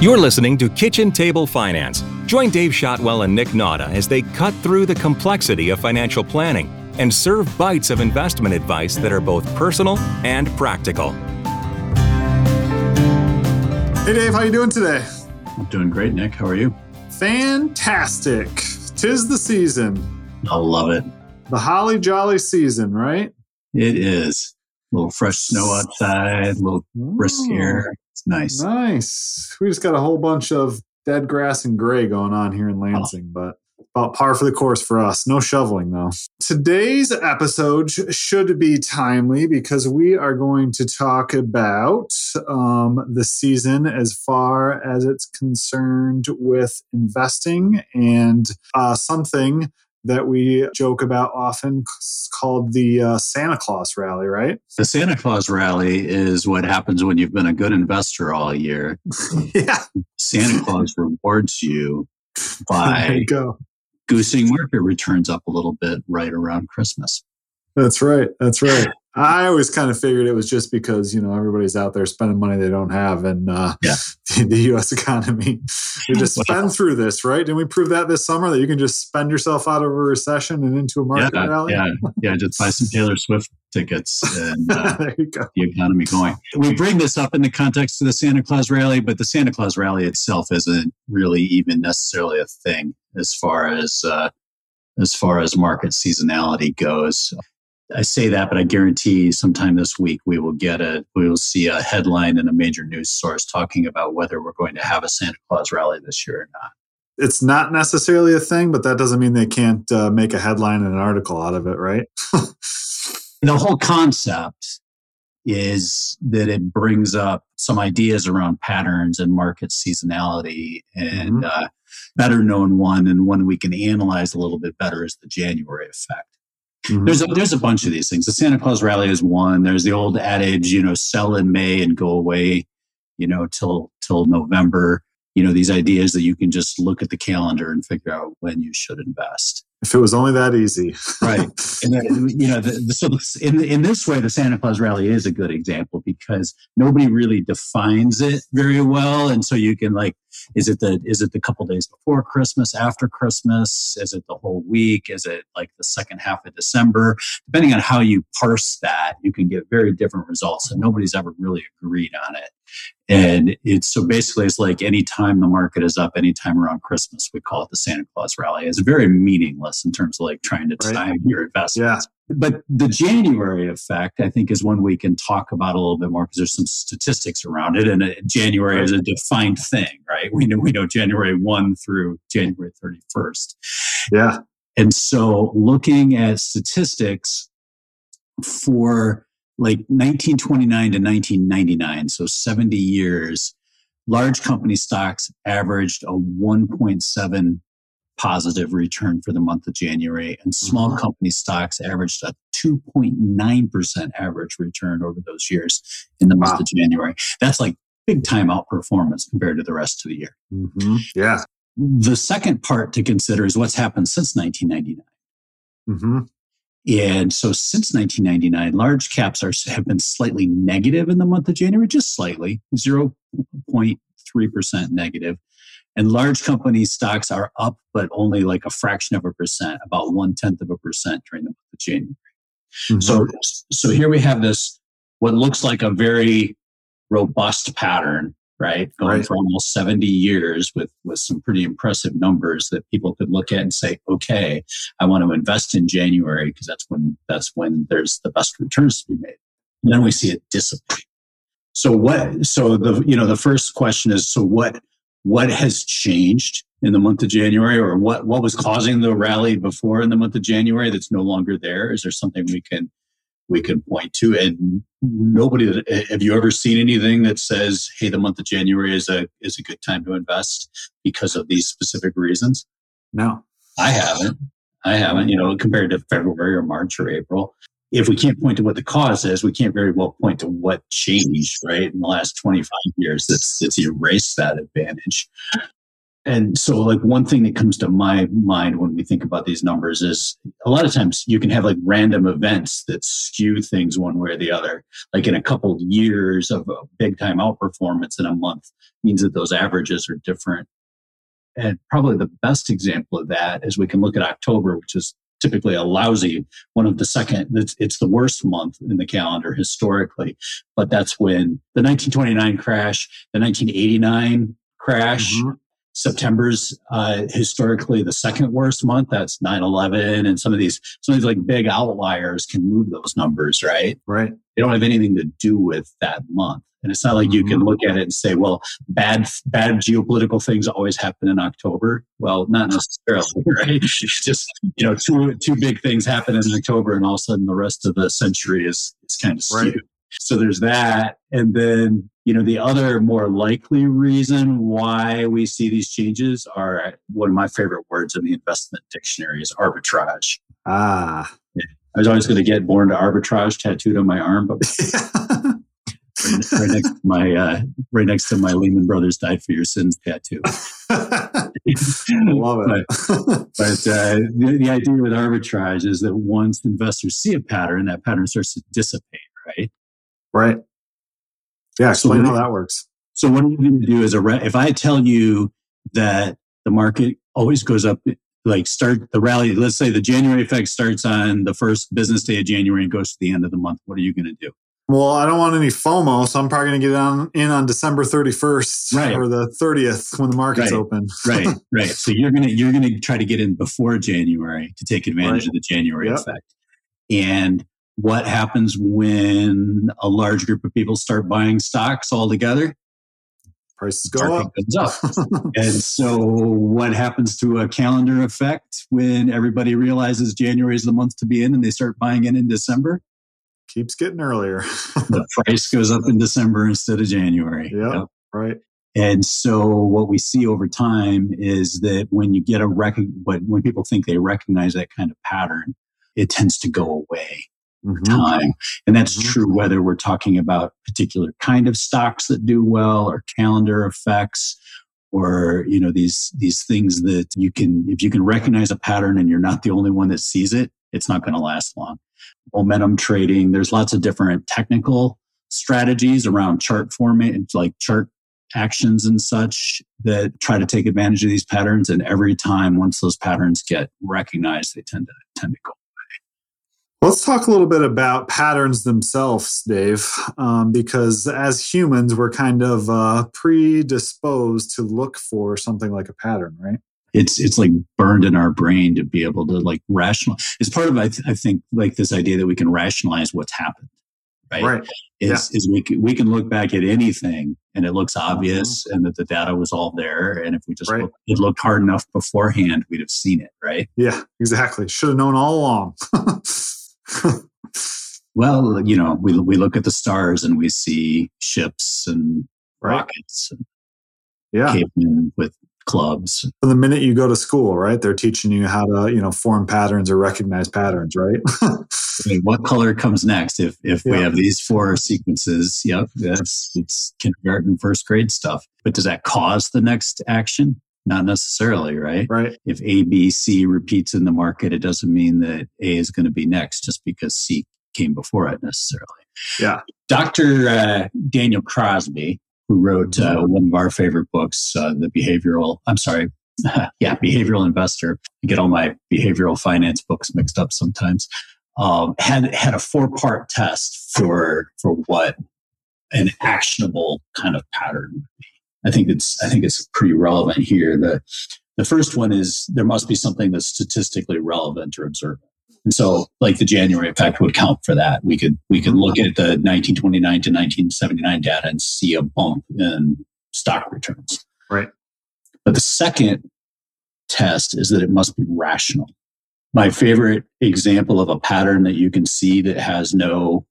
You're listening to Kitchen Table Finance. Join Dave Shotwell and Nick Nauta as they cut through the complexity of financial planning and serve bites of investment advice that are both personal and practical. Hey Dave, how you doing today? I'm doing great, Nick. How are you? Fantastic. Tis the season. I love it. The holly jolly season, right? It is. A little fresh snow outside, a little brisk air. It's nice. Nice. We just got a whole bunch of dead grass and gray going on here in Lansing, but about par for the course for us. No shoveling though. Today's episode sh- should be timely because we are going to talk about um, the season as far as it's concerned with investing and uh, something that we joke about often called the uh, Santa Claus rally, right? The Santa Claus rally is what happens when you've been a good investor all year. yeah. Santa Claus rewards you by you go. goosing market returns up a little bit right around Christmas. That's right. That's right. I always kind of figured it was just because you know everybody's out there spending money they don't have, and uh, Yeah. the, the U.S. economy. We just spend through this, right? Didn't we prove that this summer that you can just spend yourself out of a recession and into a market yeah, rally? yeah, yeah. Just buy some Taylor Swift tickets and uh, there you go. the economy going. We bring this up in the context of the Santa Claus rally, but the Santa Claus rally itself isn't really even necessarily a thing as far as uh, as far as market seasonality goes. I say that, but I guarantee sometime this week we will get a we will see a headline in a major news source talking about whether we're going to have a Santa Claus rally this year or not. It's not necessarily a thing, but that doesn't mean they can't uh, make a headline and an article out of it, right? the whole concept is that it brings up some ideas around patterns and market seasonality and uh, better known one and one we can analyze a little bit better is the january effect Mhm. there's a, there's a bunch of these things. The santa claus rally is one. There's the old adage you know sell in may and go away you know till till november. You know these ideas that you can just look at the calendar and figure out when you should invest if it was only that easy, Right. and then, you know, the, the, so in in this way, the Santa Claus rally is a good example because nobody really defines it very well, and so you can like, is it the is it the couple days before Christmas, after Christmas, is it the whole week, is it like the second half of December? Depending on how you parse that, you can get very different results, and nobody's ever really agreed on it. And it's so basically, it's like anytime the market is up, anytime around Christmas, we call it the Santa Claus rally. It's very meaningless in terms of like trying to Right. time your investments. But the January effect, I think, is one we can talk about a little bit more because there's some statistics around it. And uh, January is a defined thing, right? We know we know January one through January 31st. yeah, And so looking at statistics for like 1929 to 1999, so 70 years, large company stocks averaged a 1.7 positive return for the month of January, and small Mhm. company stocks averaged a 2.9% average return over those years in the month Wow. of January. That's like big time outperformance compared to the rest of the year. hmm yeah, The second part to consider is what's happened since 1999. hmm And so since 1999, large caps are, have been slightly negative in the month of January, just slightly, 0.3% negative. And large company stocks are up, but only like a fraction of a percent, about one tenth of a percent during the month of January. Mm-hmm. So, so here we have this, what looks like a very robust pattern, right? Going Right. for almost 70 years with, with some pretty impressive numbers that people could look at and say, okay, I want to invest in January because that's when, that's when there's the best returns to be made. And then we see it dissipate. So what, so the, you know, the first question is, so what, what has changed in the month of January or what, what was causing the rally before in the month of January that's no longer there? Is there something we can, we can point to? And nobody, have you ever seen anything that says, Hey, the month of January is a, is a good time to invest because of these specific reasons? no, I haven't. I haven't, you know, compared to February or March or April. If we can't point to what the cause is, we can't very well point to what changed, right? In the last 25 years, that's, that's erased that advantage. And so like one thing that comes to my mind when we think about these numbers is a lot of times you can have like random events that skew things one way or the other. Like in a couple of years of a big time outperformance in a month means that those averages are different. And probably the best example of that is we can look at october which is typically a lousy one of the second it's, it's the worst month in the calendar historically. But that's when the 1929 crash the 1989 crash mm-hmm September's uh, historically the second worst month. That's 9-11 and some of these some of these like big outliers can move those numbers, right? Right. They don't have anything to do with that month. And it's not like you can mm-hmm. look at it and say, well, bad bad geopolitical things always happen in October. Well, not necessarily, right? It's just you know, two two big things happen in October, and all of a sudden the rest of the century is is kind of skewed. Right. So there's that. And then, you know, the other more likely reason why we see these changes are one of my favorite words in the investment dictionary is arbitrage. Ah. Yeah. I was always going to get born to arbitrage tattooed on my arm, but right, right, next to my uh, right next to my Lehman Brothers died for your sins tattoo. Love it. but, but uh, the, the idea with arbitrage is that once investors see a pattern, that pattern starts to dissipate, right? Right. Yeah. Explain so how that works. So what I'm going to do is a re- if I tell you that the market always goes up, like start the rally. Let's say the January effect starts on the first business day of January and goes to the end of the month. What are you going to do? Well, I don't want any FOMO, so I'm probably going to get on in on December 31st right. or the 30th when the market's right. open. right, right. So you're gonna you're gonna try to get in before January to take advantage right. of the January yep. effect. And what happens when a large group of people start buying stocks all together? Prices go up. up. and so, what happens to a calendar effect when everybody realizes January is the month to be in and they start buying in in December? Keeps getting earlier. the price goes up in December instead of January. Yep, yep. Right. And so what we see over time is that when you get a rec- when people think they recognize that kind of pattern, it tends to go away mm-hmm. time. And that's mm-hmm. true whether we're talking about particular kind of stocks that do well or calendar effects or you know these these things that you can if you can recognize a pattern and you're not the only one that sees it it's not going to last long momentum trading there's lots of different technical strategies around chart format like chart actions and such that try to take advantage of these patterns and every time once those patterns get recognized they tend to tend to go Let's talk a little bit about patterns themselves, Dave, um, because as humans, we're kind of uh, predisposed to look for something like a pattern, right? It's it's like burned in our brain to be able to like rational. It's part of I, th- I think like this idea that we can rationalize what's happened, right? Right. Is yeah. is we can, we can look back at anything and it looks obvious mm-hmm. and that the data was all there, and if we just right. look, it looked hard enough beforehand, we'd have seen it, right? Yeah, exactly. Should have known all along. well, you know, we we look at the stars and we see ships and rockets and yeah. cavemen with clubs. From the minute you go to school, right? They're teaching you how to, you know, form patterns or recognize patterns, right? I mean, what color comes next? If if yeah. we have these four sequences, yep, that's it's kindergarten, first grade stuff. But does that cause the next action? Not necessarily, right? Right. If A, B, C repeats in the market, it doesn't mean that A is going to be next just because C came before it necessarily. Yeah. Dr. Uh, Daniel Crosby, who wrote uh, mm-hmm. one of our favorite books, uh, The Behavioral, I'm sorry, yeah, Behavioral Investor. I get all my behavioral finance books mixed up sometimes. Um, had had a four part test for for what an actionable kind of pattern would be. I think it's I think it's pretty relevant here. The the first one is there must be something that's statistically relevant or observable. And so, like the January effect would count for that. We could we could look at the 1929 to 1979 data and see a bump in stock returns. Right. But the second test is that it must be rational. My favorite example of a pattern that you can see that has no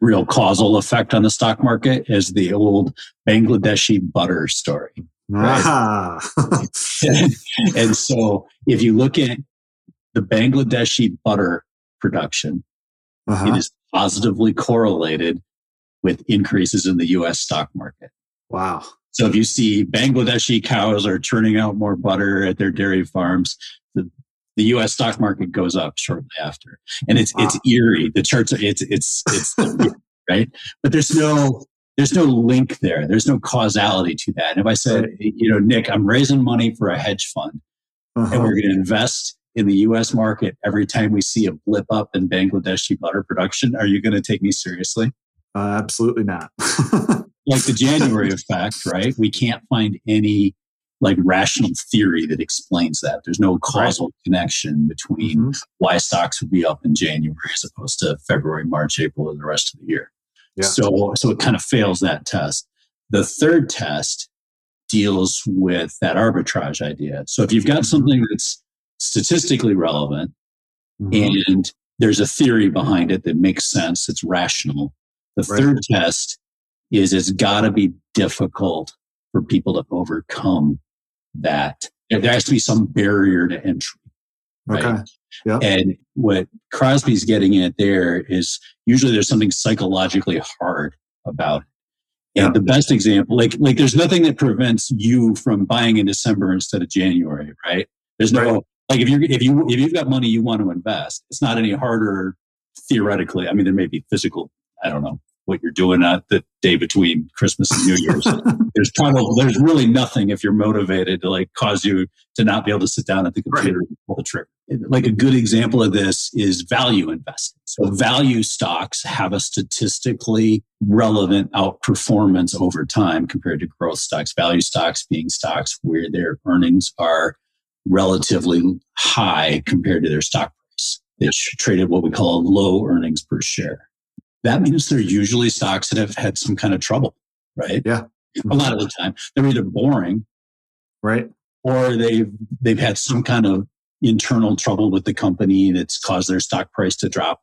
real causal effect on the stock market is the old Bangladeshi butter story. Right? Ah. and so if you look at the Bangladeshi butter production, uh-huh. it is positively correlated with increases in the US stock market. Wow. So if you see Bangladeshi cows are churning out more butter at their dairy farms, the, the U.S. stock market goes up shortly after, and it's wow. it's eerie. The charts are it's it's it's right, but there's no there's no link there. There's no causality to that. And if I said, you know, Nick, I'm raising money for a hedge fund, uh-huh. and we're going to invest in the U.S. market every time we see a blip up in Bangladeshi butter production, are you going to take me seriously? Uh, absolutely not. like the January effect, right? We can't find any like rational theory that explains that. There's no causal right. connection between mm-hmm. why stocks would be up in January as opposed to February, March, April, and the rest of the year. Yeah. So, so it kind of fails that test. The third test deals with that arbitrage idea. So if you've got mm-hmm. something that's statistically relevant mm-hmm. and there's a theory behind it that makes sense, it's rational. The right. third test is it's got to be difficult for people to overcome that. There has to be some barrier to entry. Right? Okay. Yeah. And what Crosby's getting at there is usually there's something psychologically hard about it. And yeah. the best example, like like there's nothing that prevents you from buying in December instead of January, right? There's no right. like if you if you if you've got money you want to invest, it's not any harder theoretically. I mean, there may be physical, I don't know, what you're doing at the day between Christmas and New Year's. there's probably there's really nothing if you're motivated to like cause you to not be able to sit down at the computer right. and pull the trigger. Like a good example of this is value investing. So value stocks have a statistically relevant outperformance over time compared to growth stocks. Value stocks being stocks where their earnings are relatively high compared to their stock price. They traded what we call low earnings per share that means they're usually stocks that have had some kind of trouble, right? Yeah. A lot of the time, they're either boring, right, or they've they've had some kind of internal trouble with the company that's caused their stock price to drop,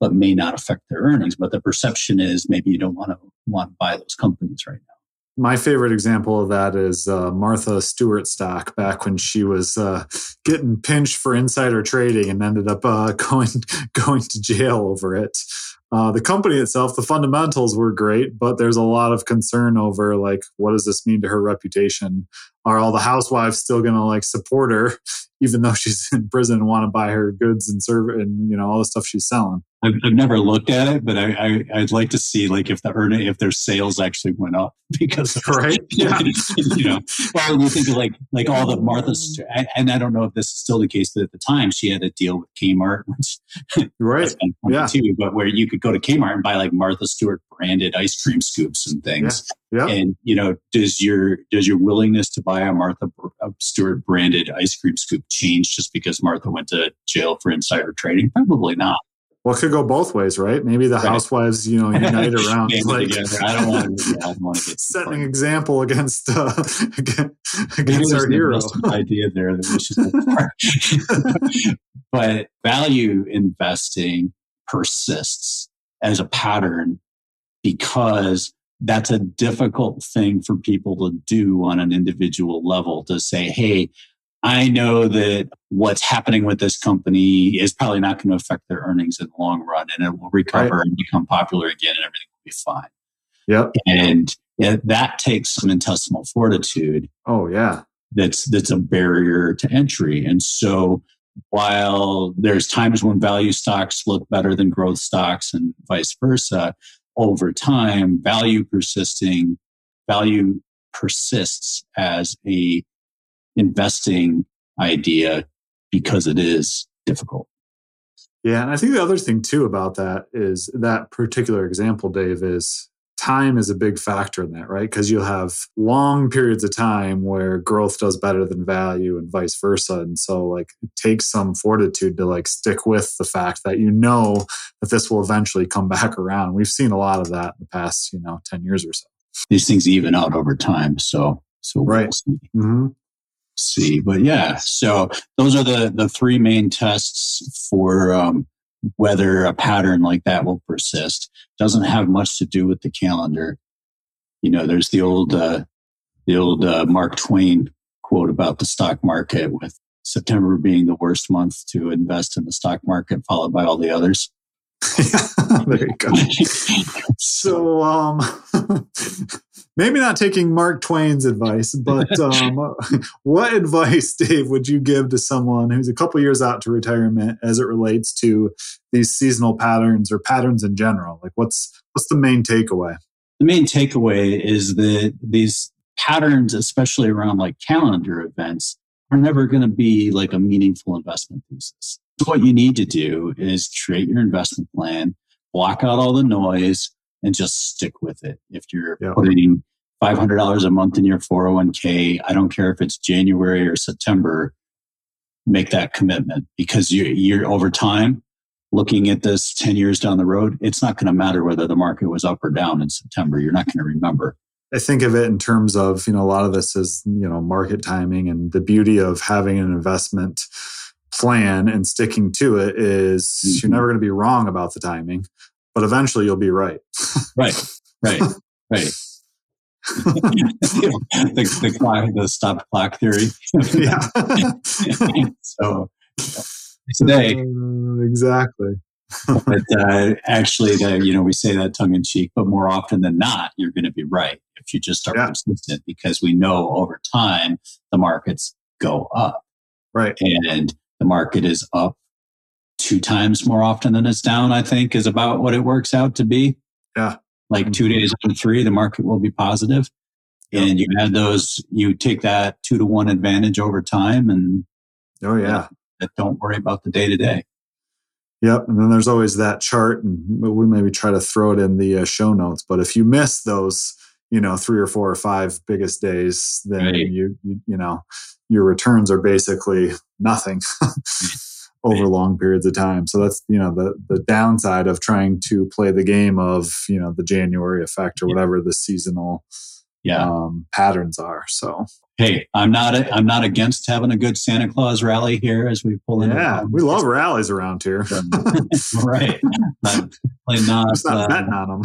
but may not affect their earnings. But the perception is maybe you don't want to want to buy those companies right now. My favorite example of that is uh, Martha Stewart stock back when she was uh, getting pinched for insider trading and ended up uh, going going to jail over it. Uh, the company itself, the fundamentals were great, but there's a lot of concern over like, what does this mean to her reputation? Are all the housewives still going to like support her, even though she's in prison and want to buy her goods and serve and you know all the stuff she's selling? I've, I've never looked at it, but I, I would like to see like if the earning if their sales actually went up because of, right, yeah, you know. Well, you think of like like all the Martha's, and I don't know if this is still the case, but at the time she had a deal with Kmart, which right, yeah, too, but where you could go to Kmart and buy like Martha Stewart branded ice cream scoops and things. Yeah. yeah. And you know, does your does your willingness to buy a Martha Stewart branded ice cream scoop change just because Martha went to jail for insider trading? Probably not. Well, it could go both ways, right? Maybe the right. housewives, you know, unite around like I don't want to. I don't want to get setting an example against uh, against our hero. idea there that we should. but value investing persists as a pattern because that's a difficult thing for people to do on an individual level to say, hey, I know that what's happening with this company is probably not going to affect their earnings in the long run and it will recover right. and become popular again and everything will be fine. Yep. And that takes some intestinal fortitude. Oh yeah. That's that's a barrier to entry. And so while there's times when value stocks look better than growth stocks and vice versa, over time, value persisting, value persists as a investing idea because it is difficult. Yeah, and I think the other thing too about that is that particular example, Dave, is time is a big factor in that, right? Because you'll have long periods of time where growth does better than value and vice versa. And so like it takes some fortitude to like stick with the fact that you know that this will eventually come back around. We've seen a lot of that in the past, you know, 10 years or so. These things even out over time. So so right. We'll see. Mm-hmm see. But yeah, so those are the the three main tests for um, whether a pattern like that will persist. Doesn't have much to do with the calendar. You know, there's the old uh, the old uh, Mark Twain quote about the stock market with September being the worst month to invest in the stock market, followed by all the others. there you go. so, um, maybe not taking Mark Twain's advice, but um, what advice, Dave, would you give to someone who's a couple years out to retirement as it relates to these seasonal patterns or patterns in general? Like, what's what's the main takeaway? The main takeaway is that these patterns, especially around like calendar events, are never going to be like a meaningful investment thesis. So what you need to do is create your investment plan, block out all the noise, and just stick with it. If you're yeah. putting $500 a month in your 401k, I don't care if it's January or September, make that commitment because you, you're over time looking at this 10 years down the road, it's not going to matter whether the market was up or down in September. You're not going to remember. I think of it in terms of, you know, a lot of this is, you know, market timing and the beauty of having an investment plan and sticking to it is mm-hmm. you're never going to be wrong about the timing, but eventually you'll be right. Right. Right. Right. the, the, clock, the stop clock theory. yeah. so today, uh, exactly. but uh, actually, the, you know, we say that tongue in cheek, but more often than not, you're going to be right if you just are yeah. persistent because we know over time the markets go up. Right. And the market is up two times more often than it's down, I think, is about what it works out to be. Yeah. Like two days on three, the market will be positive. Yep. And you add those, you take that two to one advantage over time and oh yeah. don't worry about the day to day. Yep. And then there's always that chart and we maybe try to throw it in the uh, show notes. But if you miss those, you know, three or four or five biggest days, then right. you, you, you know, your returns are basically nothing. over long periods of time. So that's you know the the downside of trying to play the game of you know the January effect or whatever the seasonal yeah. um, patterns are. So hey, I'm not a, I'm not against having a good Santa Claus rally here as we pull in. Yeah, we love rallies around here. right, not, not, Just not uh, betting on them.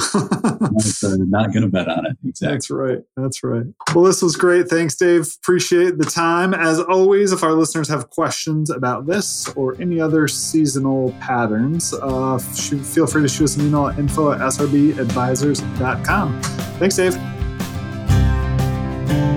not, uh, not going to bet on it. Exactly. That's right. That's right. Well, this was great. Thanks, Dave. Appreciate the time. As always, if our listeners have questions about this or any other seasonal patterns, uh, shoot, feel free to shoot us an email at info at srbadvisors.com. Thanks, Dave.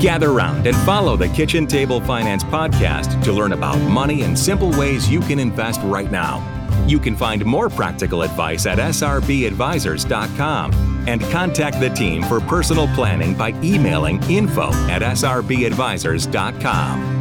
Gather round and follow the Kitchen Table Finance podcast to learn about money and simple ways you can invest right now. You can find more practical advice at srbadvisors.com and contact the team for personal planning by emailing info at srbadvisors.com.